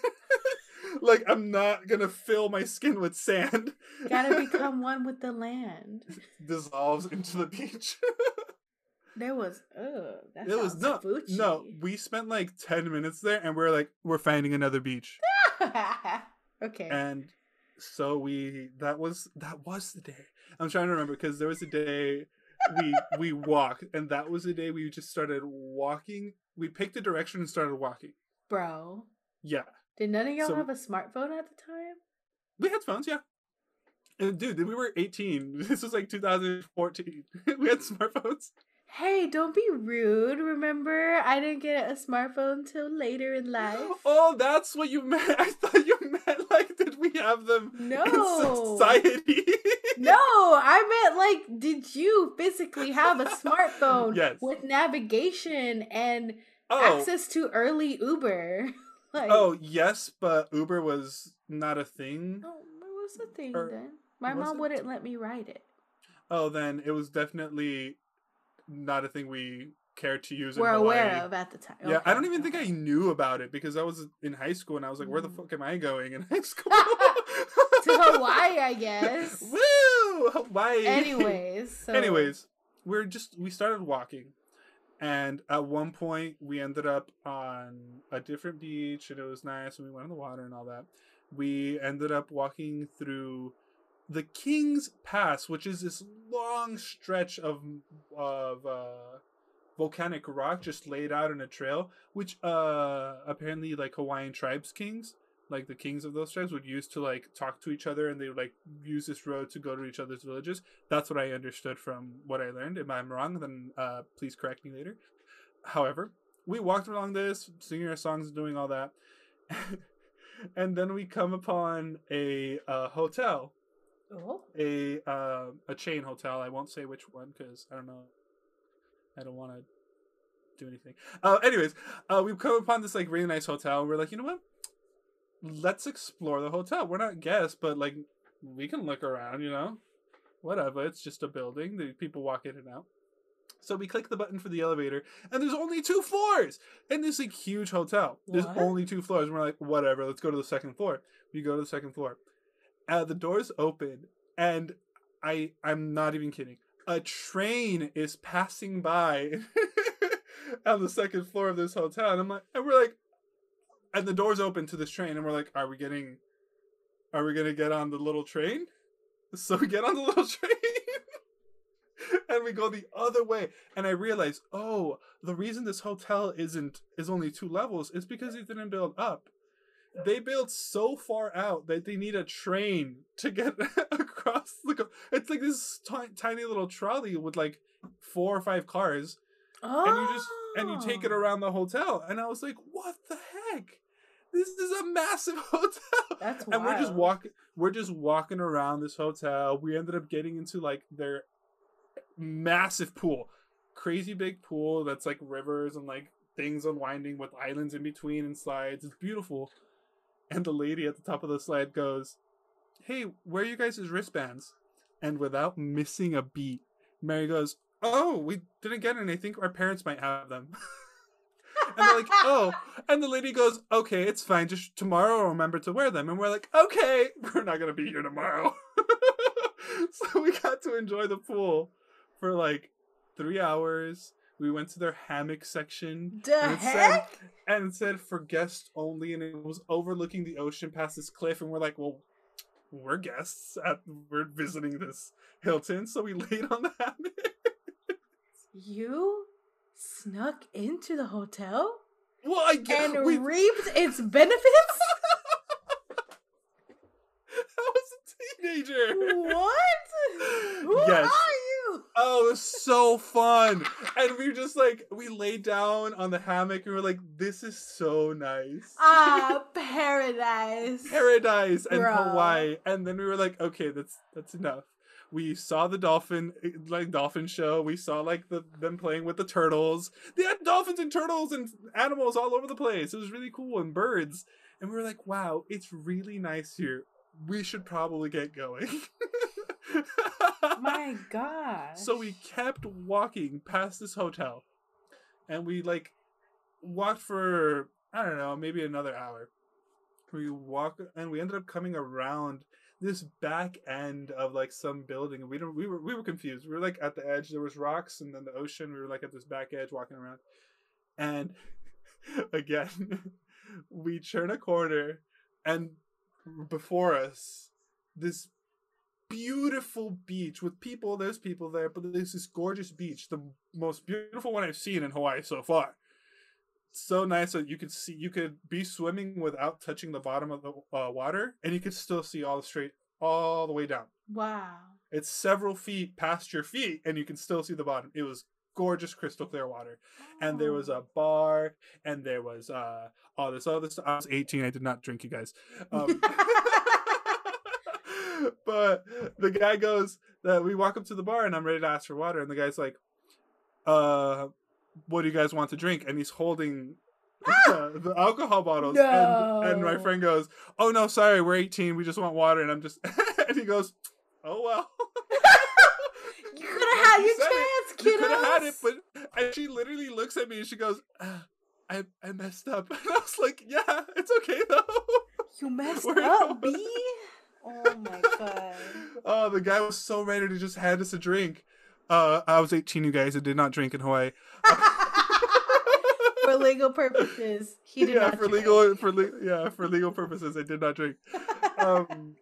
like I'm not gonna fill my skin with sand. Gotta become one with the land. dissolves into the beach. There was, ugh, that it was no, spoochy. no. We spent like ten minutes there, and we're like, we're finding another beach. okay. and so we that was that was the day i'm trying to remember because there was a day we we walked and that was the day we just started walking we picked a direction and started walking Bro, yeah did none of y'all So- have a smartphone at the time? we had phones yeah and dude we were 18 this was like 2014 we had smartphones Hey, don't be rude. Remember, I didn't get a smartphone till later in life. oh that's what you meant i thought you meant like did we have them No. in society No, I meant like, did you physically have a smartphone Yes. with navigation and oh access to early Uber? like, oh yes but uber was not a thing oh, what was the thing Or then? My mom it? wouldn't let me ride it. Oh, then it was definitely not a thing we cared to use. We're aware of at the time. Yeah, I don't even think I knew about it because I was in high school and I was like, "Where the Mm. fuck am I going in high school?" to Hawaii, I guess. Woo, Hawaii. Anyways, so anyways, we're just we started walking, and at one point we ended up on a different beach and it was nice and we went in the water and all that. We ended up walking through the King's Pass, which is this long stretch of of uh, volcanic rock just laid out in a trail, which uh apparently like Hawaiian tribes kings, like the kings of those tribes, would use to like talk to each other, and they would like use this road to go to each other's villages. That's what I understood from what I learned. If I'm wrong, then uh, please correct me later. However, we walked along this, singing our songs, doing all that, and then we come upon a uh, hotel Oh, a uh, a chain hotel. I won't say which one because I don't know. I don't want to do anything. Uh, anyways, uh, we've come upon this like really nice hotel. And we're like, you know what? Let's explore the hotel. We're not guests, but like we can look around. You know, whatever. It's just a building. The people walk in and out. So we click the button for the elevator, and there's only two floors in this like huge hotel. There's only two floors. And we're like, whatever. Let's go to the second floor. We go to the second floor. Uh, the doors open, and I I'm not even kidding. A train is passing by on the second floor of this hotel, and I'm like, and we're like, and the doors open to this train, and we're like, are we getting, are we gonna get on the little train? So we get on the little train. and we go the other way and i realize oh the reason this hotel isn't is only two levels is because it didn't build up they built so far out that they need a train to get across the go- it's like this ti- tiny little trolley with like four or five cars oh. and you just and you take it oh. around the hotel and i was like what the heck this is a massive hotel. That's and we're just walking we're just walking around this hotel. We ended up getting into like their massive pool. Crazy big pool that's like rivers and like things unwinding with islands in between and slides. It's beautiful. And the lady at the top of the slide goes, Hey, where are you guys' wristbands? And without missing a beat, Mary goes, Oh, we didn't get any. I think our parents might have them. and they're like, Oh. And the lady goes, Okay, it's fine. Just tomorrow remember to wear them. And we're like, Okay, we're not going to be here tomorrow. so we got to enjoy the pool for like three hours. We went to their hammock section. The and it said- and it said for guests only, and it was overlooking the ocean past this cliff. And we're like, well, we're guests. At, we're visiting this Hilton, so we laid on the hammock. You snuck into the hotel well, I get and we, reaped its benefits? I was a teenager. what? Who Yes. Oh, it was so fun. And we were just like, we laid down on the hammock and we are like, this is so nice. Ah, paradise. Paradise and Bro. Hawaii. And then we were like, okay, that's that's enough. We saw the dolphin like dolphin show. We saw like the them playing with the turtles. They had dolphins and turtles and animals all over the place. It was really cool and birds. And we were like, wow, it's really nice here. We should probably get going. My God. So we kept walking past this hotel, and we like walked for I don't know, maybe another hour. We walk, and we ended up coming around this back end of like some building, we don't we were we were confused. We were like at the edge. There was rocks, and then the ocean. We were like at this back edge walking around, and again, we turn a corner, and before us, this beautiful beach with people. There's people there, but there's this gorgeous beach, the most beautiful one I've seen in Hawaii so far. So nice that you could see, you could be swimming without touching the bottom of the uh, water, and you could still see all the straight, all the way down. wow. It's several feet past your feet, and you can still see the bottom. It was gorgeous, crystal clear water, and there was Oh. a bar, and there was uh all this other stuff. I was 18. I did not drink, you guys. Um, but the guy goes that we walk up to the bar and I'm ready to ask for water and the guy's like, uh, what do you guys want to drink? And he's holding uh, the alcohol bottles. And, and my friend goes, oh no, sorry, we're 18. We just want water. And I'm just, and he goes, oh well. You could have had You your chance, kiddos. You could have had it, but and she literally looks at me and she goes, "Ah, I I messed up. And I was like, yeah, it's okay though. you messed Where- up, B. Oh my god. Oh, the guy was so ready to just hand us a drink. Uh, I was 18, you guys. I did not drink in Hawaii. For legal purposes, he did yeah, not for drink. legal, for le- yeah, for legal purposes, I did not drink. Um,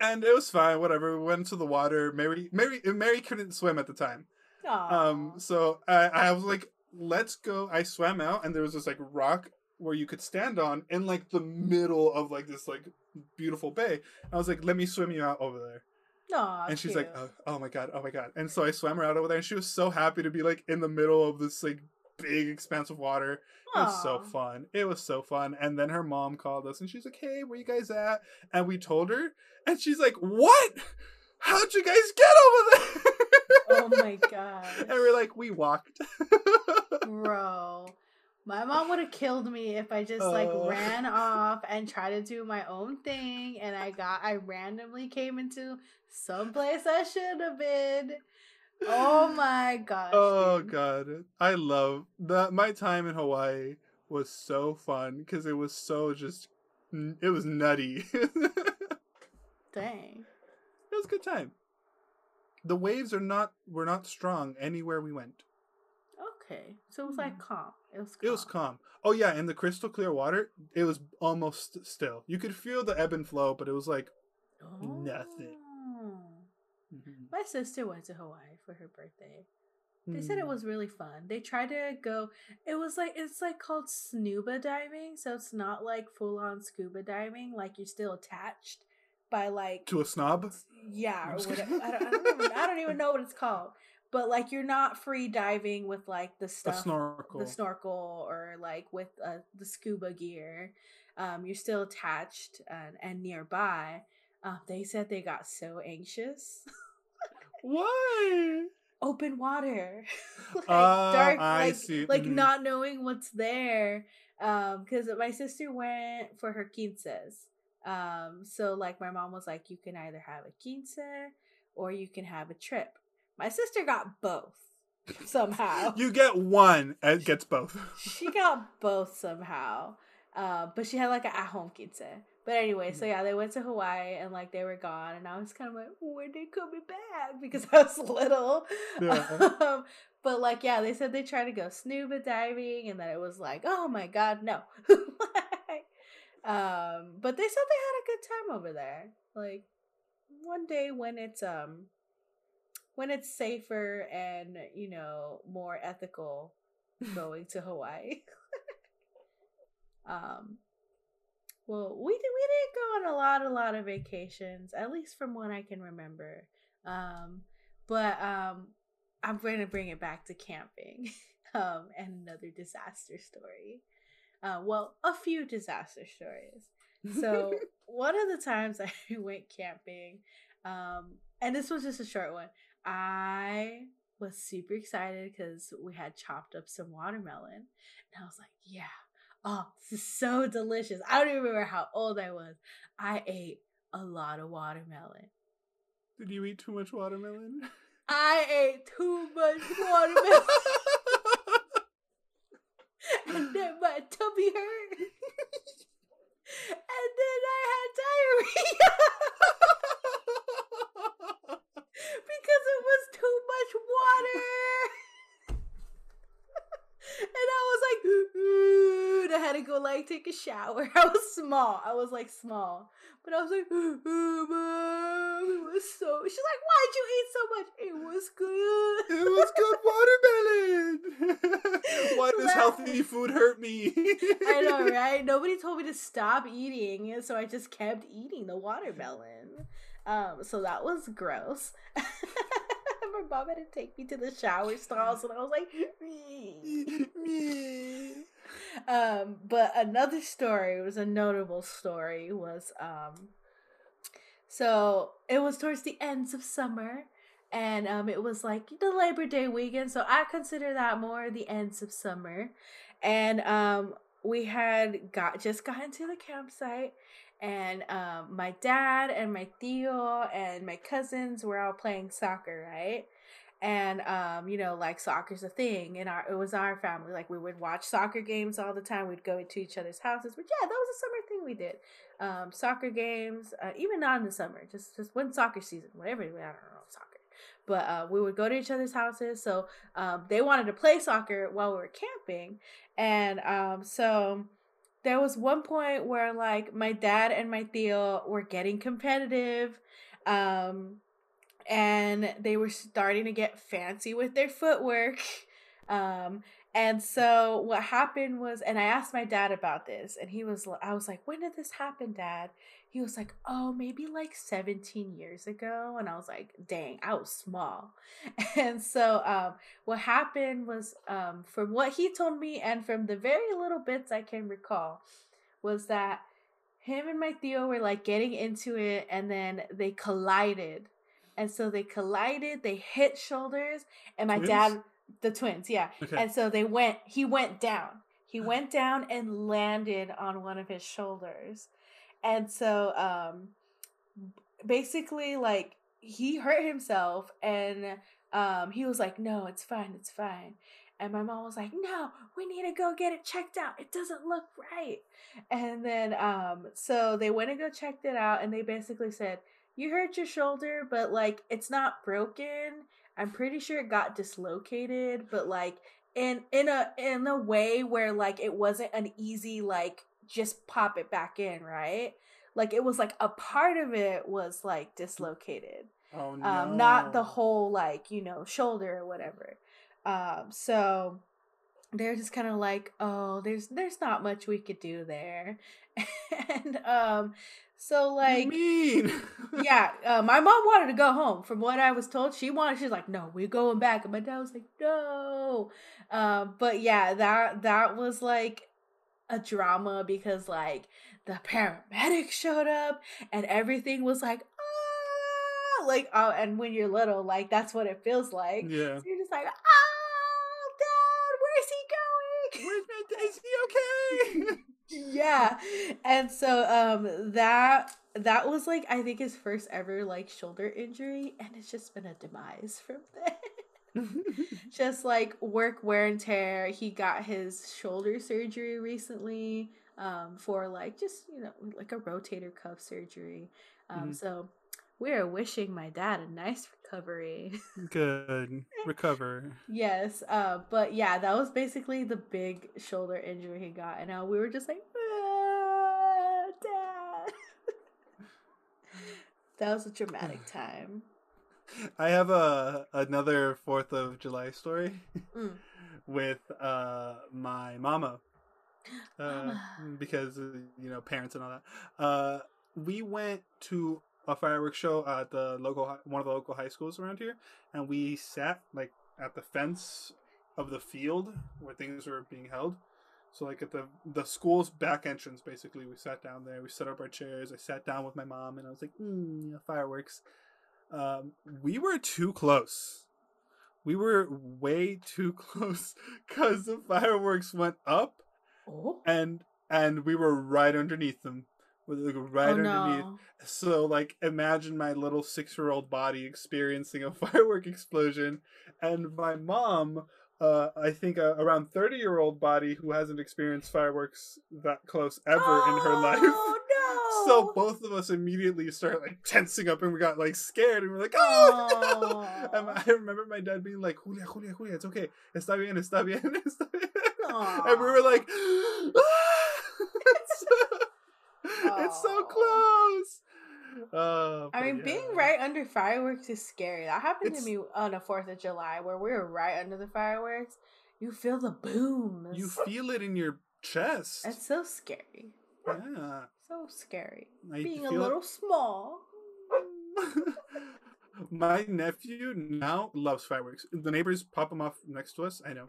and it was fine. Whatever. We went to the water. Mary, Mary, Mary couldn't swim at the time. Um, so I, I was like, let's go. I swam out, and there was this like rock where you could stand on in like the middle of like this like beautiful bay. I was like, let me swim you out over there. Aw, and she's like, oh, oh my god, oh my god. And so I swam her out over there, and she was so happy to be like in the middle of this like big expanse of water. It was so fun. It was so fun. And then her mom called us, and she's like, hey, where you guys at? And we told her, and she's like, what? How'd you guys get over there? Oh my god. and we're like, we walked. Bro. My mom would have killed me if I just like Uh. ran off and tried to do my own thing and I got I randomly came into someplace I should have been. Oh my gosh. oh dude. god, I love that. My time in Hawaii was so fun because it was so just, it was nutty. Dang. It was a good time. The waves are not were not strong anywhere we went. Okay. So it was like calm. It was calm. Hmm. It was calm. Oh yeah, in the crystal clear water, it was almost still. You could feel the ebb and flow, but it was like nothing. Oh. My sister went to Hawaii for her birthday. They said Hmm. it was really fun. They tried to go. It was like it's like called snuba diving, so it's not like full on scuba diving. Like you're still attached by like to a snob. yeah or whatever. I don't, I, don't even, I don't even know what it's called. but like you're not free diving with like the stuff snorkel. the snorkel or like with uh, the scuba gear um, you're still attached and, and nearby uh, they said they got so anxious Why? open water like Ah, I like, see. like Mhm. not knowing what's there um because my sister went for her quinces um so like my mom was like you can either have a quince or you can have a trip my sister got both somehow You get one. It gets both. she got both somehow. Uh, but she had like an at home quince. But anyway, so yeah, they went to Hawaii and like they were gone, and I was kind of like, when they coming back? Because I was little. Yeah. Um, but like, yeah, they said they tried to go scuba diving, and that it was like, oh my god, no. um, but they said they had a good time over there. Like one day when it's um when it's safer and you know more ethical going to Hawaii. um well, we did we did go on a lot a lot of vacations, at least from what I can remember. Um but um I'm going to bring it back to camping. um and another disaster story. Uh well, a few disaster stories. So, one of the times I went camping, um and this was just a short one. I was super excited because we had chopped up some watermelon. And I was like, yeah, oh, this is so delicious. I don't even remember how old I was. I ate a lot of watermelon. Did you eat too much watermelon? I ate too much watermelon. and then my tummy hurt. and then I had diarrhea. because it was too much water. and I was like, "Ooh," and I had to go like take a shower. I was small. I was like small. But I was like, "Ooh, mom, it was so she's like, why'd you eat so much? It was good. it was good watermelon. Why does healthy food hurt me? I know, right? Nobody told me to stop eating, so I just kept eating the watermelon. Um, so that was gross. My mom had to take me to the shower stalls, and I was like, um, but another story was a notable story was um, so it was towards the ends of summer, and um, it was like the Labor Day weekend, so I consider that more the ends of summer, and um, we had got just gotten to the campsite and um, my dad and my tío and my cousins were all playing soccer, right? And um, you know, like soccer's a thing, and our it was our family. Like we would watch soccer games all the time. We'd go to each other's houses. But yeah, that was a summer thing we did. Um, soccer games, uh, even not in the summer, just just when soccer season, whatever. I don't know soccer, but uh, we would go to each other's houses. So um, they wanted to play soccer while we were camping, and um, so there was one point where like my dad and my tío were getting competitive um and they were starting to get fancy with their footwork um and so what happened was and i asked my dad about this and he was i was like when did this happen dad he was like oh maybe like 17 years ago and i was like dang i was small. And so um what happened was um from what he told me and from the very little bits i can recall was that him and my tío were like getting into it and then they collided. And so they collided they hit shoulders and my Twins? dad the twins yeah. Okay. and so they went he went down. He went down and landed on one of his shoulders and so um basically like he hurt himself and um he was like no it's fine it's fine. And my mom was like no we need to go get it checked out. It doesn't look right. And then um so they went and go checked it out and they basically said you hurt your shoulder but like it's not broken. I'm pretty sure it got dislocated but like in in a in a way where like it wasn't an easy like just pop it back in right like it was like a part of it was like dislocated oh no. um not the whole like you know shoulder or whatever um so they're just kind of like oh there's there's not much we could do there and um So like mean. yeah, uh, my mom wanted to go home. From what I was told, she wanted. She's like, "No, we're going back." And my dad was like, "No." Uh, but yeah, that that was like a drama because like the paramedic showed up and everything was like, ah, like oh, and when you're little, like that's what it feels like. Yeah. So you're just like, oh, dad, where's he going? Where's my is he okay? yeah and so um that that was like i think his first ever like shoulder injury and it's just been a demise from then just like work wear and tear he got his shoulder surgery recently um for like just you know like a rotator cuff surgery um Mhm. so we are wishing my dad a nice recovery Good. Recover. Yes, uh, but yeah, that was basically the big shoulder injury he got, and uh, we were just like, "Ah, Dad. that was a dramatic time. I have a another Fourth of July story Mm. with uh my mama, uh, Mama. because uh, you know parents and all that. Uh, we went to a fireworks show at the local one of the local high schools around here, and we sat like at the fence of the field where things were being held. So like at the the school's back entrance, basically, we sat down there. We set up our chairs. I sat down with my mom, and I was like, mm, yeah, fireworks. Um, we were too close. We were way too close because the fireworks went up, Oh, and and we were right underneath them. Like right oh underneath. no. So like imagine my little six year old body experiencing a firework explosion and my mom uh, I think a around thirty year old body who hasn't experienced fireworks that close ever in her life. Oh no. So both of us immediately start like tensing up and we got like scared and we're like, oh and I remember my dad being like, Julia, Julia, Julia, it's okay. Está bien, está bien, está bien. And we were like, it's, it's so close. Uh, I mean, being right under fireworks is scary. That happened It's- to me on the Fourth of July, where we were right under the fireworks. You feel the boom. You feel it in your chest. It's so scary. Yeah. So scary. I Being a little small. My nephew now loves fireworks. The neighbors pop them off next to us. I know,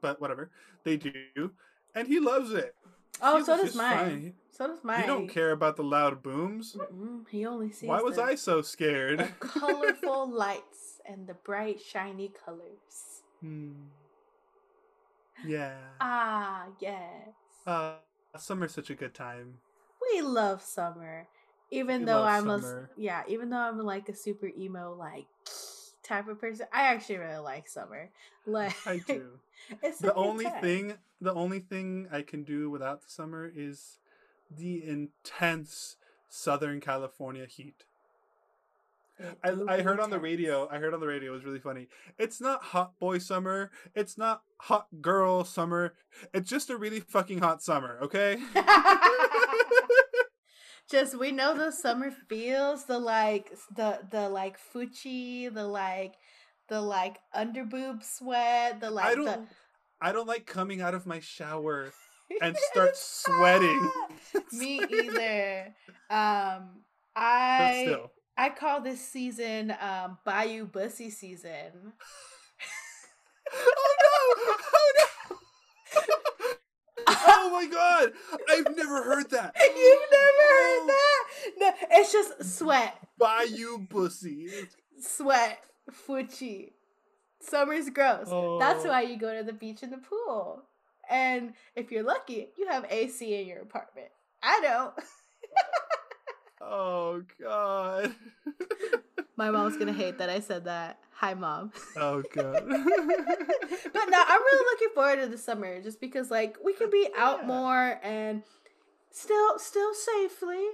but whatever they do, and he loves it. Oh, He's- so does mine. fine. So does mine. He don't care about the loud booms. Mm-mm, he only sees. Why was the, I so the scared? colorful lights and the bright, shiny colors. Hmm. Yeah. Ah, yes. Uh, summer's such a good time. we love summer. Even We though I'm a yeah, even though I'm like a super emo like type of person, I actually really like summer. Like I do. it's the only time. thing the only thing I can do without the summer is the intense Southern California heat. I, I heard on the radio. I heard on the radio. It was really funny. It's not hot boy summer. It's not hot girl summer. It's just a really fucking hot summer. Okay. Just we know the summer feels the like the the like fuchi, the like the like underboob sweat, the like I don't. I don't like coming out of my shower and start sweating. Me either. Um, But I still. I call this season um Bayou Bussy season. oh no! Oh no! oh my god! I've never heard that. You've never Oh. heard that? No, it's just sweat, Bayou Bussy. sweat, fuchi. Summer's gross. That's Oh. why you go to the beach and the pool. And if you're lucky, you have AC in your apartment. I don't. Oh god. My mom's gonna hate that I said that. Hi, mom. oh god. but no, I'm really looking forward to the summer just because like we can be out Yeah. more and still still safely.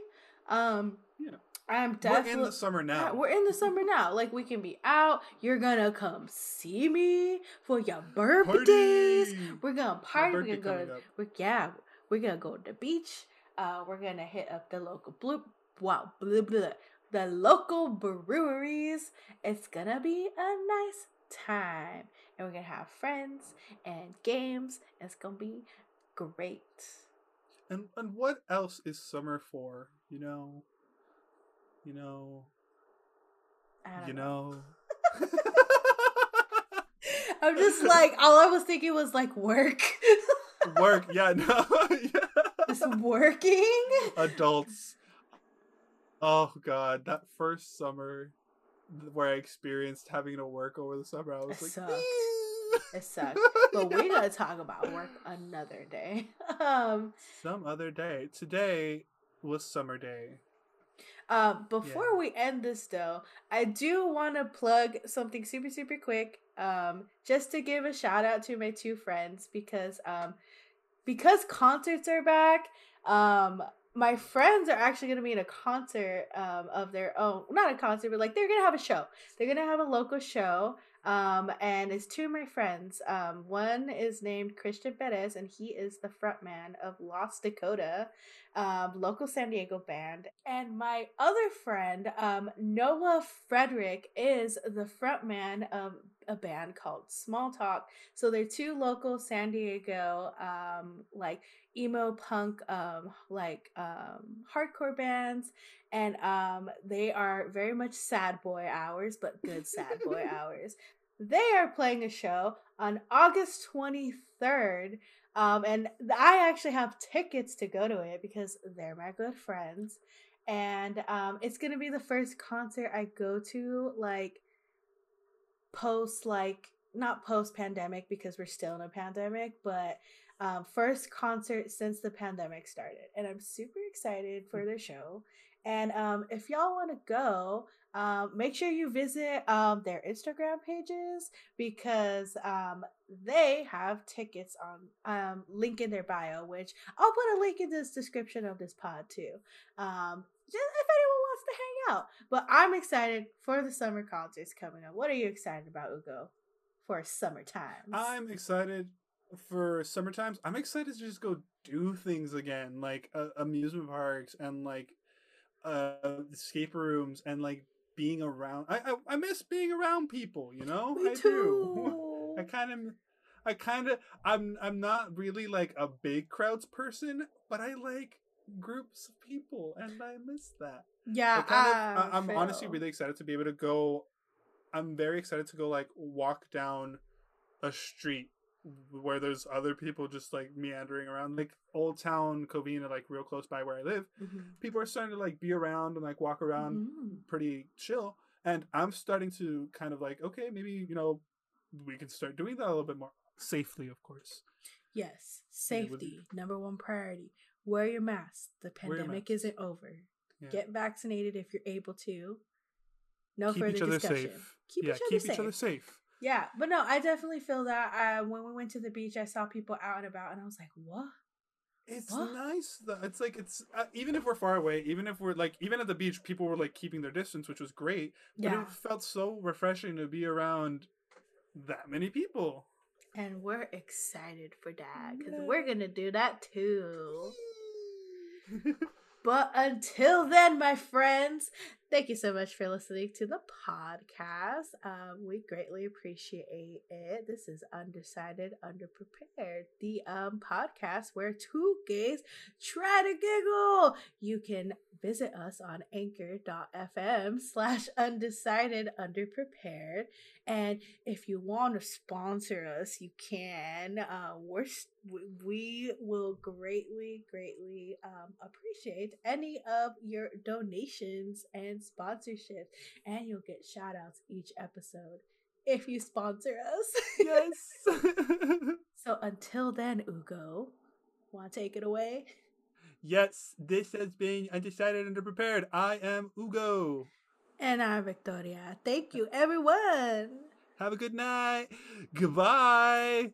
Um Yeah. I'm We're definitely in the summer Yeah, now. we're in the summer now. Like we can be out. You're gonna come see me for your birthdays. Party! We're gonna party. We're gonna go. To, we're, yeah, we're gonna go to the beach. Uh, we're gonna hit up the local blue. Wow, blah, blah, the local breweries. It's gonna be a nice time, and we're gonna have friends and games. It's gonna be great. And and what else is summer for? You know. You know. You know. know. I'm just like all I was thinking was like work. Work. Yeah. No. yeah. Just working. Adults. Oh god, that first summer where I experienced having to work over the summer, I was It like, sucked. "Eh." It sucked. But we're gonna talk about work another day. Um some other day. Today was summer day. Uh, before we end this though, I do want to plug something super super quick. Um, just to give a shout out to my two friends because um, because concerts are back. Um, my friends are actually going to be in a concert um of their own, not a concert, but like they're gonna have a show. They're gonna have a local show. Um, and it's two of my friends. Um, one is named Christian Perez, and he is the frontman of Lost Dakota um, local San Diego band. And my other friend, um, Noah Frederick, is the frontman of a band called Small Talk. So they're two local San Diego, um, like emo punk, um, like um, hardcore bands. And um, they are very much sad boy hours, but good sad boy hours. They are playing a show on August 23rd um, and I actually have tickets to go to it because they're my good friends. And um, it's gonna be the first concert I go to, like post, like not post pandemic because we're still in a pandemic, but um, first concert since the pandemic started. And I'm super excited for their show. And um, if y'all want to go, um, make sure you visit um, their Instagram pages because um, they have tickets on um, link in their bio, which I'll put a link in this description of this pod too. Um, just if anyone wants to hang out. But I'm excited for the summer concerts coming up. What are you excited about, Ugo, for summertime? I'm excited for summer times. I'm excited to just go do things again, like uh, amusement parks and like uh escape rooms and like being around. I, I I miss being around people. You know, Me I do. too. I kind of, I kind of, I'm I'm not really like a big crowds person, but I like groups of people, and I miss that. yeah, I kind of, I I, I'm honestly really excited to be able to go. I'm very excited to go like walk down a street where there's other people just like meandering around, like Old Town Covina, like real close by where I live. Mhm. People are starting to like be around and like walk around Mhm. pretty chill, and I'm starting to kind of like, okay, maybe you know, we can start doing that a little bit more safely, of course. Yes, safety, number one priority. Wear your mask. The pandemic mask. isn't over. Yeah. Get vaccinated if you're able to. No keep further each other discussion. safe. Keep yeah, each other keep safe. each other safe. Yeah, but no, I definitely feel that. Uh, when we went to the beach, I saw people out and about, and I was like, "What? It's What? nice though. It's like it's uh, even if we're far away, even if we're like even at the beach, people were like keeping their distance, which was great. But Yeah." it felt so refreshing to be around that many people. And we're excited for that because Yeah. we're gonna do that too. But until then, my friends, thank you so much for listening to the podcast. Um, we greatly appreciate it. This is Undecided, Underprepared, the um podcast where two gays try to giggle. You can visit us on anchor.fm slash undecided underprepared. And if you want to sponsor us, you can. Uh, we're s- we- we will greatly, greatly um, appreciate any of your donations and sponsorships, and you'll get shout outs each episode if you sponsor us. yes. so until then, Ugo, want to take it away? yes, this has been undecided and underprepared. I am Ugo. And I'm Victoria. Thank you, everyone. Have a good night. Goodbye.